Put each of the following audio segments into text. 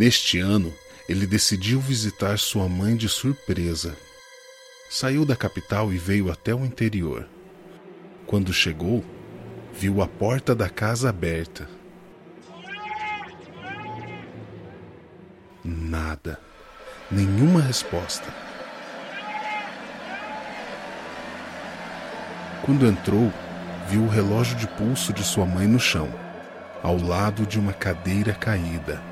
Neste ano, ele decidiu visitar sua mãe de surpresa. Saiu da capital e veio até o interior. Quando chegou, viu a porta da casa aberta. Nada. Nenhuma resposta. Quando entrou, viu o relógio de pulso de sua mãe no chão, ao lado de uma cadeira caída.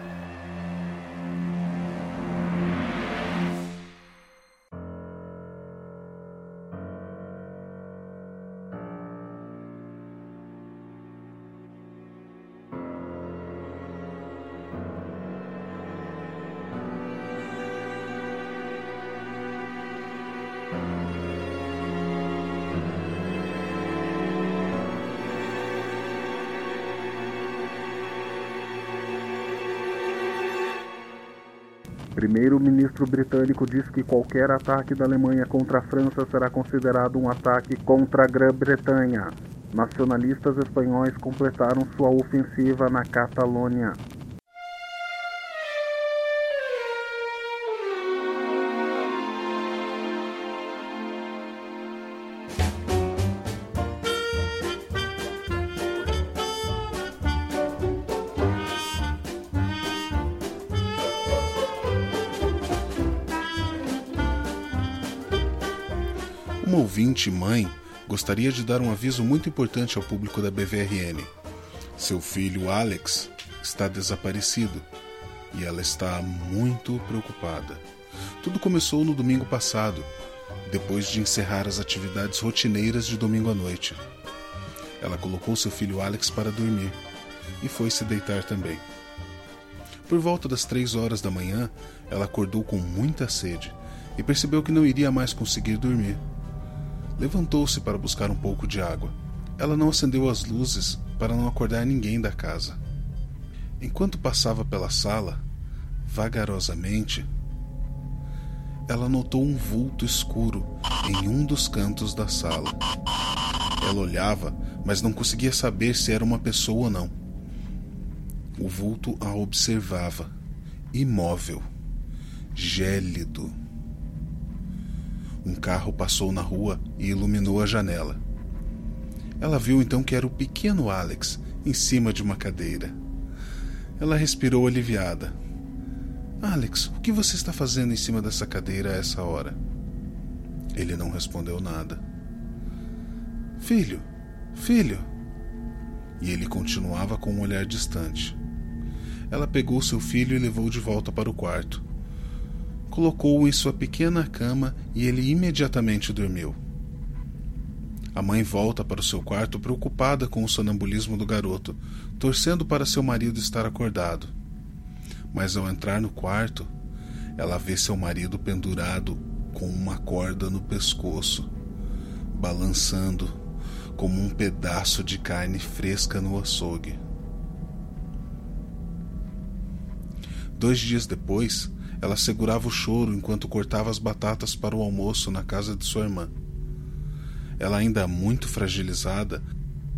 Primeiro-ministro britânico diz que qualquer ataque da Alemanha contra a França será considerado um ataque contra a Grã-Bretanha. Nacionalistas espanhóis completaram sua ofensiva na Catalônia. Ouvinte mãe gostaria de dar um aviso muito importante ao público da BVRN. Seu filho Alex está desaparecido e ela está muito preocupada. Tudo começou no domingo passado, depois de encerrar as atividades rotineiras de domingo à noite. Ela colocou seu filho Alex para dormir e foi se deitar também. Por volta das três horas da manhã, ela acordou com muita sede e percebeu que não iria mais conseguir dormir. Levantou-se para buscar um pouco de água. Ela não acendeu as luzes para não acordar ninguém da casa. Enquanto passava pela sala, vagarosamente, ela notou um vulto escuro em um dos cantos da sala. Ela olhava, mas não conseguia saber se era uma pessoa ou não. O vulto a observava, imóvel, gélido. Um carro passou na rua e iluminou a janela. Ela viu então que era o pequeno Alex em cima de uma cadeira. Ela respirou aliviada. Alex, o que você está fazendo em cima dessa cadeira a essa hora? Ele não respondeu nada. Filho, filho. E ele continuava com um olhar distante. Ela pegou seu filho e levou de volta para o quarto colocou-o em sua pequena cama e ele imediatamente dormiu. A mãe volta para o seu quarto preocupada com o sonambulismo do garoto, torcendo para seu marido estar acordado. Mas ao entrar no quarto, ela vê seu marido pendurado com uma corda no pescoço, balançando como um pedaço de carne fresca no açougue. Dois dias depois, ela segurava o choro enquanto cortava as batatas para o almoço na casa de sua irmã. Ela, ainda muito fragilizada,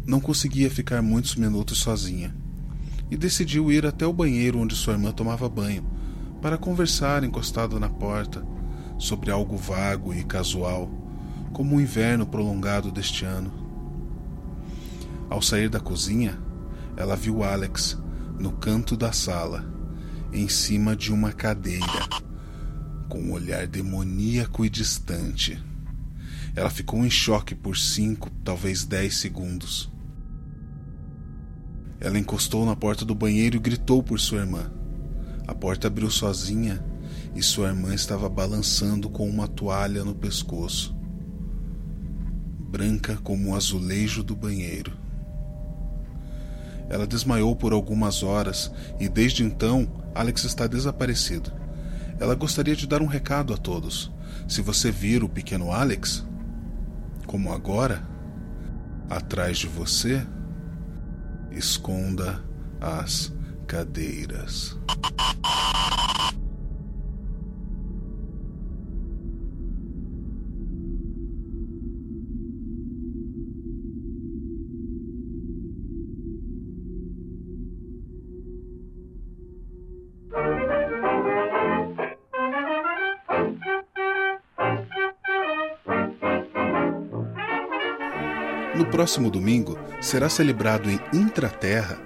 não conseguia ficar muitos minutos sozinha e decidiu ir até o banheiro onde sua irmã tomava banho para conversar encostado na porta sobre algo vago e casual, como o inverno prolongado deste ano. Ao sair da cozinha, ela viu Alex no canto da sala em cima de uma cadeira, com um olhar demoníaco e distante. Ela ficou em choque por cinco, talvez dez segundos. Ela encostou na porta do banheiro e gritou por sua irmã. A porta abriu sozinha e sua irmã estava balançando com uma toalha no pescoço, branca como o azulejo do banheiro. Ela desmaiou por algumas horas e desde então Alex está desaparecido. Ela gostaria de dar um recado a todos. Se você vir o pequeno Alex, como agora, atrás de você, esconda as cadeiras. No próximo domingo será celebrado em Intraterra,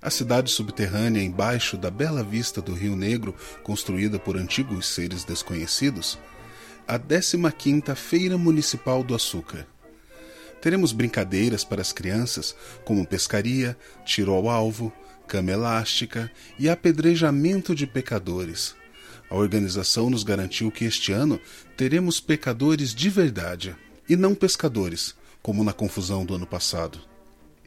a cidade subterrânea embaixo da bela vista do Rio Negro, construída por antigos seres desconhecidos, a 15ª Feira Municipal do Açúcar. Teremos brincadeiras para as crianças, como pescaria, tiro ao alvo, cama elástica e apedrejamento de pecadores. A organização nos garantiu que este ano teremos pecadores de verdade e não pescadores, como na confusão do ano passado.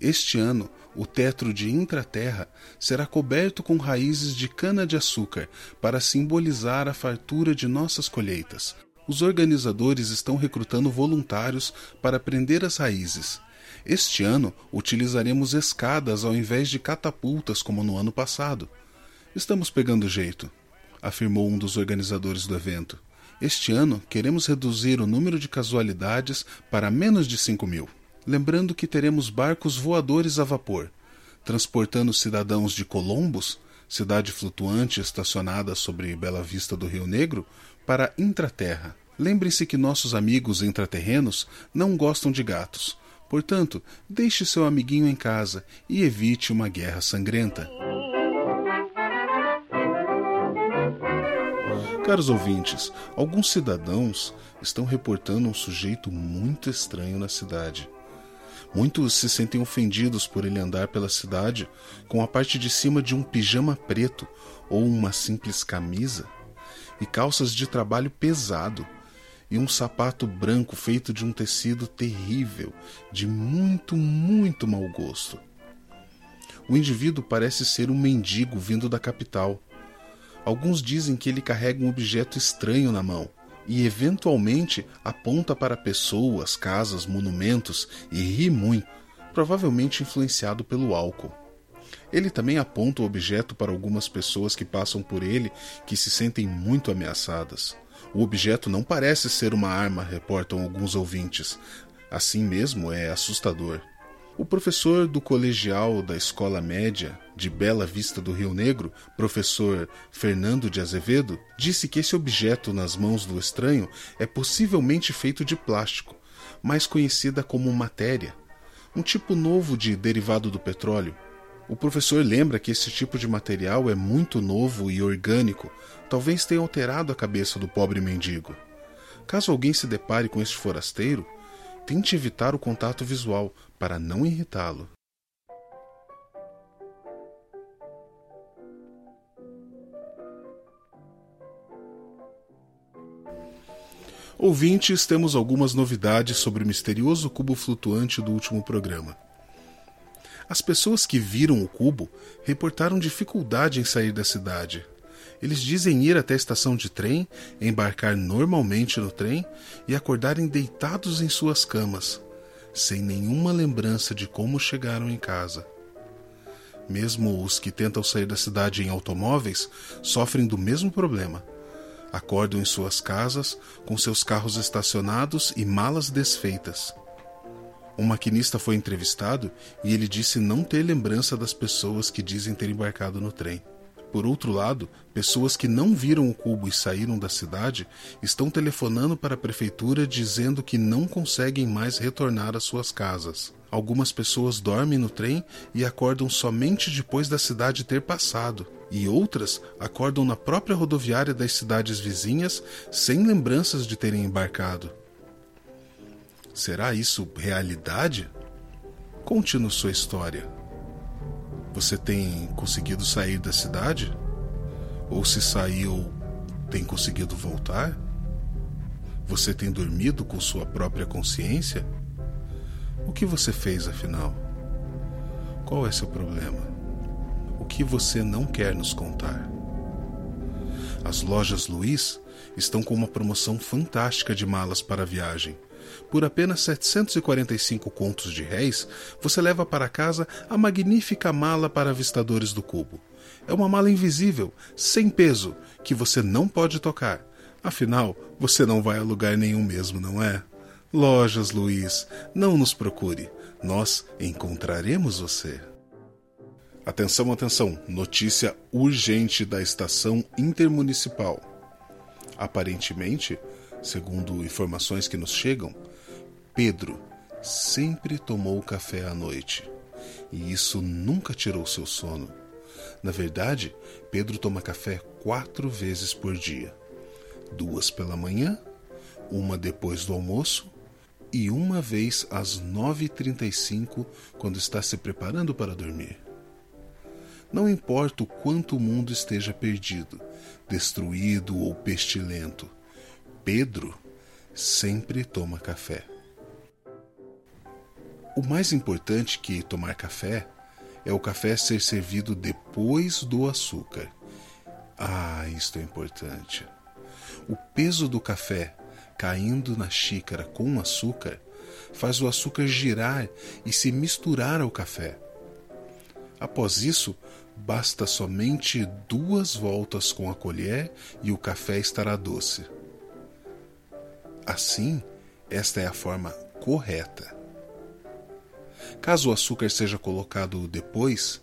Este ano, o tetro de Intraterra será coberto com raízes de cana-de-açúcar para simbolizar a fartura de nossas colheitas. Os organizadores estão recrutando voluntários para prender as raízes. Este ano utilizaremos escadas ao invés de catapultas como no ano passado. Estamos pegando jeito, afirmou um dos organizadores do evento. Este ano queremos reduzir o número de casualidades para menos de 5 mil. Lembrando que teremos barcos voadores a vapor, transportando cidadãos de Colombos, cidade flutuante estacionada sobre Bela Vista do Rio Negro, para Intraterra. Lembre-se que nossos amigos intraterrenos não gostam de gatos. Portanto, deixe seu amiguinho em casa e evite uma guerra sangrenta. Caros ouvintes, alguns cidadãos estão reportando um sujeito muito estranho na cidade. Muitos se sentem ofendidos por ele andar pela cidade com a parte de cima de um pijama preto ou uma simples camisa e calças de trabalho pesado e um sapato branco feito de um tecido terrível, de muito, muito mau gosto. O indivíduo parece ser um mendigo vindo da capital Alguns dizem que ele carrega um objeto estranho na mão e, eventualmente, aponta para pessoas, casas, monumentos e ri muito, provavelmente influenciado pelo álcool. Ele também aponta o objeto para algumas pessoas que passam por ele que se sentem muito ameaçadas. O objeto não parece ser uma arma, reportam alguns ouvintes. Assim mesmo é assustador. O professor do colegial da Escola Média de Bela Vista do Rio Negro, professor Fernando de Azevedo, disse que esse objeto nas mãos do estranho é possivelmente feito de plástico, mais conhecida como matéria, um tipo novo de derivado do petróleo. O professor lembra que esse tipo de material é muito novo e orgânico, talvez tenha alterado a cabeça do pobre mendigo. Caso alguém se depare com este forasteiro, tente evitar o contato visual para não irritá-lo. Ouvintes, temos algumas novidades sobre o misterioso cubo flutuante do último programa. As pessoas que viram o cubo reportaram dificuldade em sair da cidade. Eles dizem ir até a estação de trem, embarcar normalmente no trem e acordarem deitados em suas camas, sem nenhuma lembrança de como chegaram em casa. Mesmo os que tentam sair da cidade em automóveis sofrem do mesmo problema. Acordam em suas casas, com seus carros estacionados e malas desfeitas. Um maquinista foi entrevistado e ele disse não ter lembrança das pessoas que dizem ter embarcado no trem. Por outro lado, pessoas que não viram o cubo e saíram da cidade estão telefonando para a prefeitura dizendo que não conseguem mais retornar às suas casas. Algumas pessoas dormem no trem e acordam somente depois da cidade ter passado, e outras acordam na própria rodoviária das cidades vizinhas sem lembranças de terem embarcado. Será isso realidade? Conte-nos sua história. Você tem conseguido sair da cidade? Ou se saiu, tem conseguido voltar? Você tem dormido com sua própria consciência? O que você fez afinal? Qual é seu problema? O que você não quer nos contar? As lojas Luiz estão com uma promoção fantástica de malas para viagem. Por apenas 745 contos de réis, você leva para casa a magnífica mala para avistadores do cubo. É uma mala invisível, sem peso, que você não pode tocar. Afinal, você não vai a lugar nenhum mesmo, não é? Lojas Luiz, não nos procure. Nós encontraremos você. Atenção, atenção! Notícia urgente da estação intermunicipal. Aparentemente, segundo informações que nos chegam, Pedro, sempre tomou café à noite, e isso nunca tirou seu sono. Na verdade, Pedro toma café quatro vezes por dia: duas pela manhã, uma depois do almoço e uma vez às 9h35, quando está se preparando para dormir. Não importa o quanto o mundo esteja perdido, destruído ou pestilento, Pedro sempre toma café. O mais importante que tomar café é o café ser servido depois do açúcar. Ah, isto é importante. O peso do café caindo na xícara com açúcar faz o açúcar girar e se misturar ao café. Após isso, basta somente duas voltas com a colher e o café estará doce. Assim, esta é a forma correta. Caso o açúcar seja colocado depois,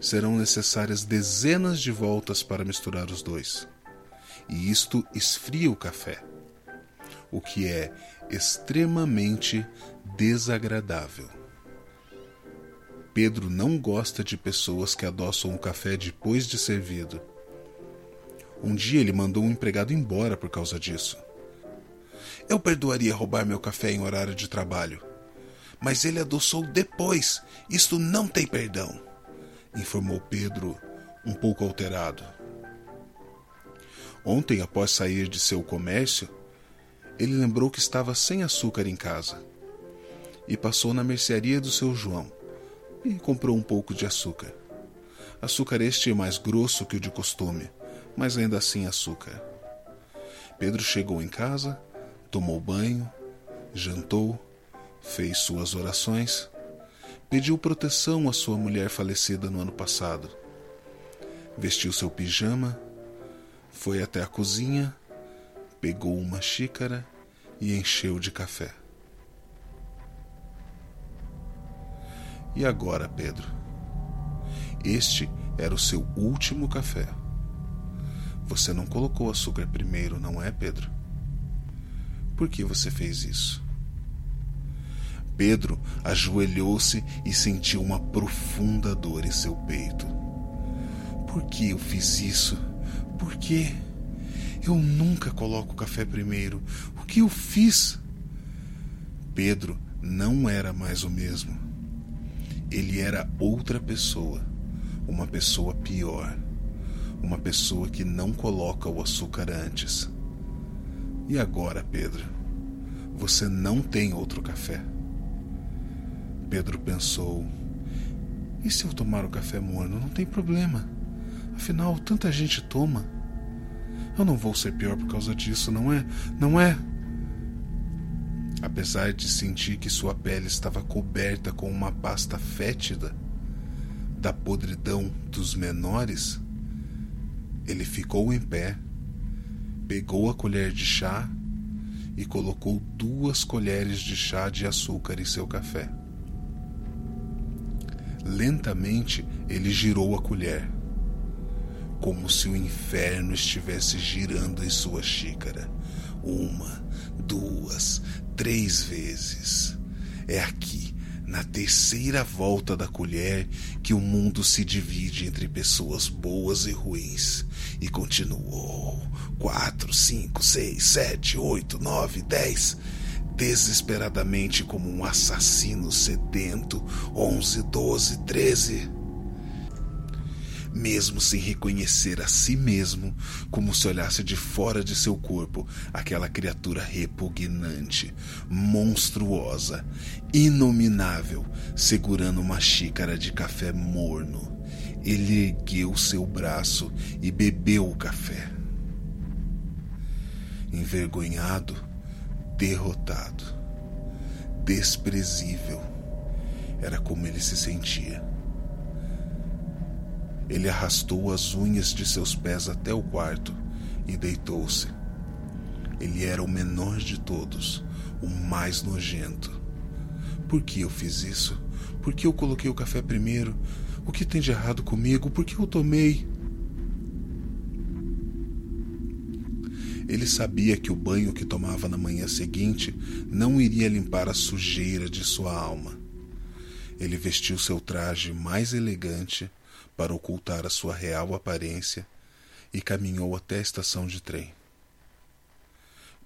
serão necessárias dezenas de voltas para misturar os dois. E isto esfria o café, o que é extremamente desagradável. Pedro não gosta de pessoas que adoçam o café depois de servido. Um dia ele mandou um empregado embora por causa disso. Eu perdoaria roubar meu café em horário de trabalho, mas ele adoçou depois. Isto não tem perdão, informou Pedro, um pouco alterado. Ontem, após sair de seu comércio, ele lembrou que estava sem açúcar em casa e passou na mercearia do seu João e comprou um pouco de açúcar. Açúcar este é mais grosso que o de costume, mas ainda assim açúcar. Pedro chegou em casa, tomou banho, jantou, fez suas orações, pediu proteção à sua mulher falecida no ano passado. Vestiu seu pijama, foi até a cozinha, pegou uma xícara e encheu de café. E agora, Pedro? Este era o seu último café. Você não colocou açúcar primeiro, não é, Pedro? Por que você fez isso? Pedro ajoelhou-se e sentiu uma profunda dor em seu peito. Por que eu fiz isso? Por quê? Eu nunca coloco o café primeiro. O que eu fiz? Pedro não era mais o mesmo. Ele era outra pessoa, uma pessoa pior, uma pessoa que não coloca o açúcar antes. E agora, Pedro? Você não tem outro café. Pedro pensou: e se eu tomar o café morno? Não tem problema. Afinal, tanta gente toma. Eu não vou ser pior por causa disso, não é? Não é? apesar de sentir que sua pele estava coberta com uma pasta fétida da podridão dos menores, ele ficou em pé, pegou a colher de chá e colocou duas colheres de chá de açúcar em seu café. Lentamente ele girou a colher, como se o inferno estivesse girando em sua xícara. Uma, duas, três vezes. É aqui, na terceira volta da colher, que o mundo se divide entre pessoas boas e ruins. E continuou. Quatro, cinco, seis, sete, oito, nove, dez. Desesperadamente como um assassino sedento. Onze, doze, treze mesmo sem reconhecer a si mesmo, como se olhasse de fora de seu corpo aquela criatura repugnante, monstruosa, inominável, segurando uma xícara de café morno. Ele ergueu seu braço e bebeu o café. Envergonhado, derrotado, desprezível, era como ele se sentia. Ele arrastou as unhas de seus pés até o quarto e deitou-se. Ele era o menor de todos, o mais nojento. Por que eu fiz isso? Por que eu coloquei o café primeiro? O que tem de errado comigo? Por que eu tomei? Ele sabia que o banho que tomava na manhã seguinte não iria limpar a sujeira de sua alma. Ele vestiu seu traje mais elegante para ocultar a sua real aparência e caminhou até a estação de trem.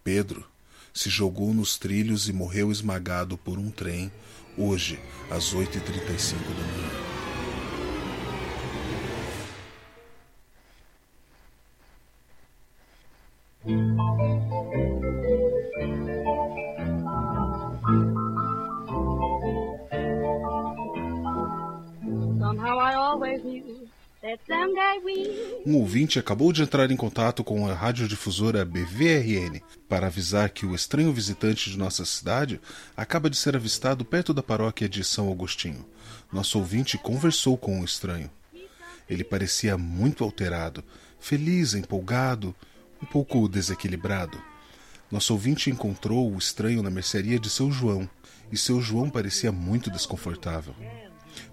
Pedro se jogou nos trilhos e morreu esmagado por um trem hoje às 8h35 da manhã. Um ouvinte acabou de entrar em contato com a radiodifusora BVRN para avisar que o estranho visitante de nossa cidade acaba de ser avistado perto da paróquia de São Agostinho. Nosso ouvinte conversou com o estranho. Ele parecia muito alterado, feliz, empolgado, um pouco desequilibrado. Nosso ouvinte encontrou o estranho na mercearia de seu João, e seu João parecia muito desconfortável.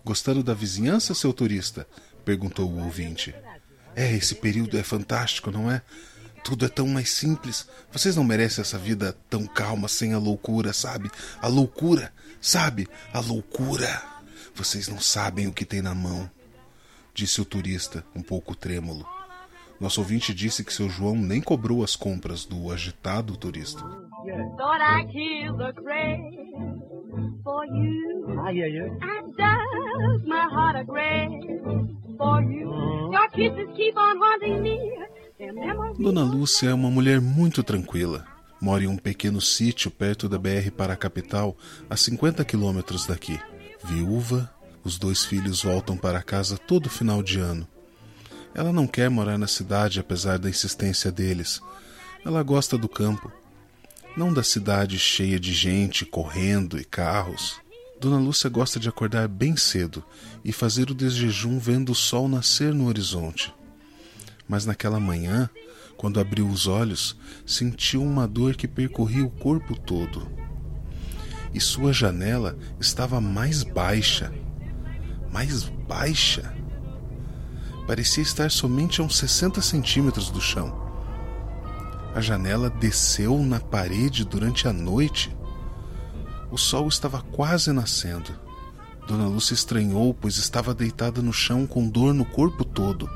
Gostando da vizinhança, seu turista? perguntou o ouvinte. É, esse período é fantástico, não é? Tudo é tão mais simples. Vocês não merecem essa vida tão calma sem a loucura, sabe? A loucura, sabe? A loucura. Vocês não sabem o que tem na mão, disse o turista, um pouco trêmulo. Nosso ouvinte disse que seu João nem cobrou as compras do agitado turista. Dona Lúcia é uma mulher muito tranquila. Mora em um pequeno sítio perto da BR para a capital, a 50 quilômetros daqui. Viúva, os dois filhos voltam para casa todo final de ano. Ela não quer morar na cidade apesar da insistência deles. Ela gosta do campo. Não da cidade cheia de gente correndo e carros. Dona Lúcia gosta de acordar bem cedo e fazer o desjejum vendo o sol nascer no horizonte. Mas naquela manhã, quando abriu os olhos, sentiu uma dor que percorria o corpo todo. E sua janela estava mais baixa. Mais baixa parecia estar somente a uns 60 centímetros do chão. A janela desceu na parede durante a noite. O sol estava quase nascendo. Dona Lúcia estranhou, pois estava deitada no chão com dor no corpo todo.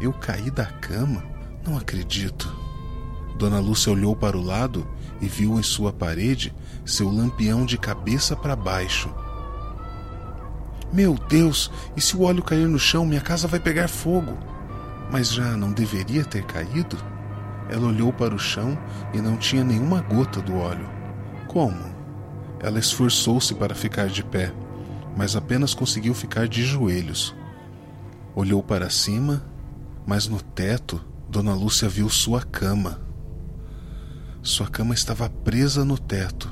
Eu caí da cama? Não acredito. Dona Lúcia olhou para o lado e viu em sua parede seu lampião de cabeça para baixo. Meu Deus, e se o óleo cair no chão, minha casa vai pegar fogo. Mas já não deveria ter caído? Ela olhou para o chão e não tinha nenhuma gota do óleo. Como? Ela esforçou-se para ficar de pé, mas apenas conseguiu ficar de joelhos. Olhou para cima, mas no teto, Dona Lúcia viu sua cama. Sua cama estava presa no teto,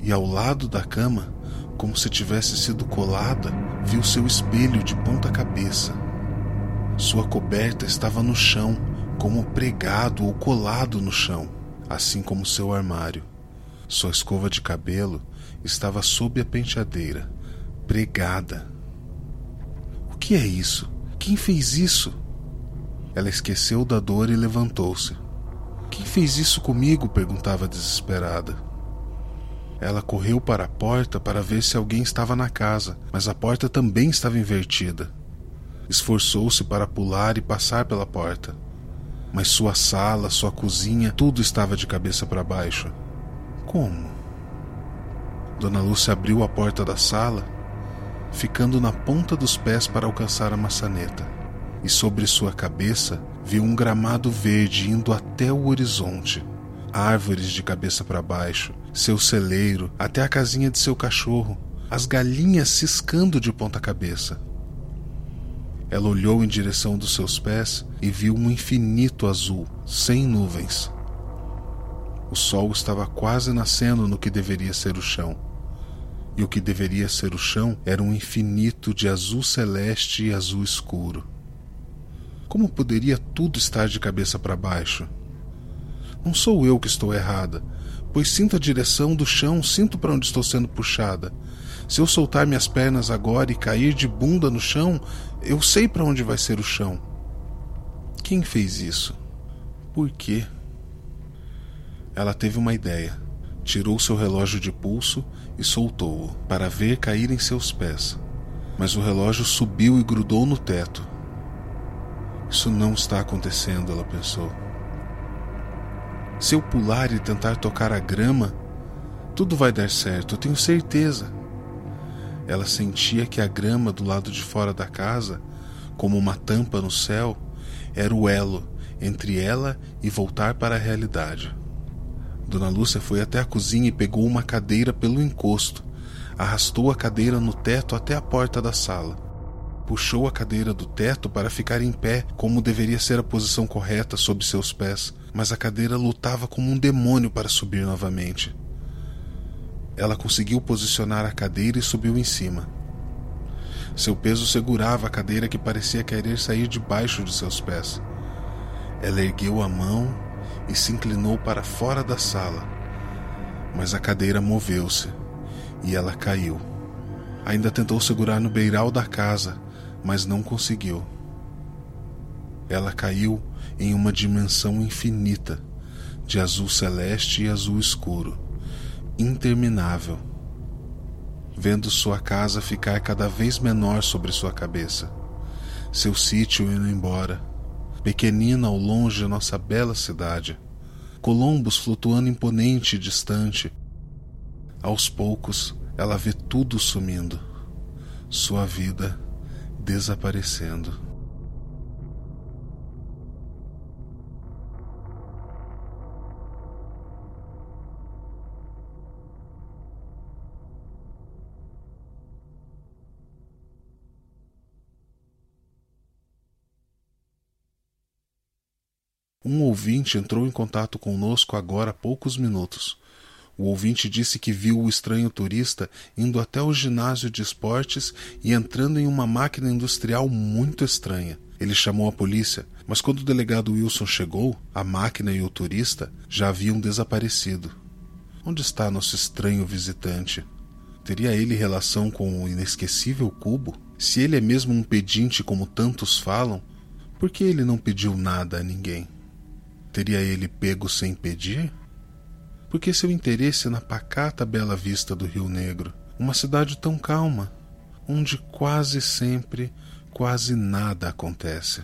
e ao lado da cama como se tivesse sido colada, viu seu espelho de ponta cabeça. Sua coberta estava no chão, como pregado ou colado no chão, assim como seu armário. Sua escova de cabelo estava sob a penteadeira, pregada. O que é isso? Quem fez isso? Ela esqueceu da dor e levantou-se. Quem fez isso comigo? perguntava desesperada. Ela correu para a porta para ver se alguém estava na casa, mas a porta também estava invertida. Esforçou-se para pular e passar pela porta, mas sua sala, sua cozinha, tudo estava de cabeça para baixo. Como? Dona Lúcia abriu a porta da sala, ficando na ponta dos pés para alcançar a maçaneta, e sobre sua cabeça viu um gramado verde indo até o horizonte árvores de cabeça para baixo, seu celeiro, até a casinha de seu cachorro, as galinhas ciscando de ponta cabeça. Ela olhou em direção dos seus pés e viu um infinito azul, sem nuvens. O sol estava quase nascendo no que deveria ser o chão. E o que deveria ser o chão era um infinito de azul celeste e azul escuro. Como poderia tudo estar de cabeça para baixo? Não sou eu que estou errada, pois sinto a direção do chão, sinto para onde estou sendo puxada. Se eu soltar minhas pernas agora e cair de bunda no chão, eu sei para onde vai ser o chão. Quem fez isso? por quê. Ela teve uma ideia. Tirou seu relógio de pulso e soltou-o para ver cair em seus pés. Mas o relógio subiu e grudou no teto. Isso não está acontecendo, ela pensou. Se eu pular e tentar tocar a grama, tudo vai dar certo, eu tenho certeza. Ela sentia que a grama do lado de fora da casa, como uma tampa no céu, era o elo entre ela e voltar para a realidade. Dona Lúcia foi até a cozinha e pegou uma cadeira pelo encosto, arrastou a cadeira no teto até a porta da sala. Puxou a cadeira do teto para ficar em pé, como deveria ser a posição correta sob seus pés, mas a cadeira lutava como um demônio para subir novamente. Ela conseguiu posicionar a cadeira e subiu em cima. Seu peso segurava a cadeira que parecia querer sair debaixo de seus pés. Ela ergueu a mão e se inclinou para fora da sala, mas a cadeira moveu-se e ela caiu. Ainda tentou segurar no beiral da casa, mas não conseguiu. Ela caiu em uma dimensão infinita, de azul celeste e azul escuro interminável, vendo sua casa ficar cada vez menor sobre sua cabeça, seu sítio indo embora, pequenina ao longe nossa bela cidade, Colombos flutuando imponente e distante. Aos poucos, ela vê tudo sumindo, sua vida desaparecendo. Um ouvinte entrou em contato conosco agora há poucos minutos. O ouvinte disse que viu o estranho turista indo até o ginásio de esportes e entrando em uma máquina industrial muito estranha. Ele chamou a polícia, mas quando o delegado Wilson chegou, a máquina e o turista já haviam desaparecido. Onde está nosso estranho visitante? Teria ele relação com o inesquecível cubo? Se ele é mesmo um pedinte como tantos falam, por que ele não pediu nada a ninguém? Teria ele pego sem pedir? Porque seu interesse na pacata bela vista do Rio Negro, uma cidade tão calma, onde quase sempre, quase nada acontece.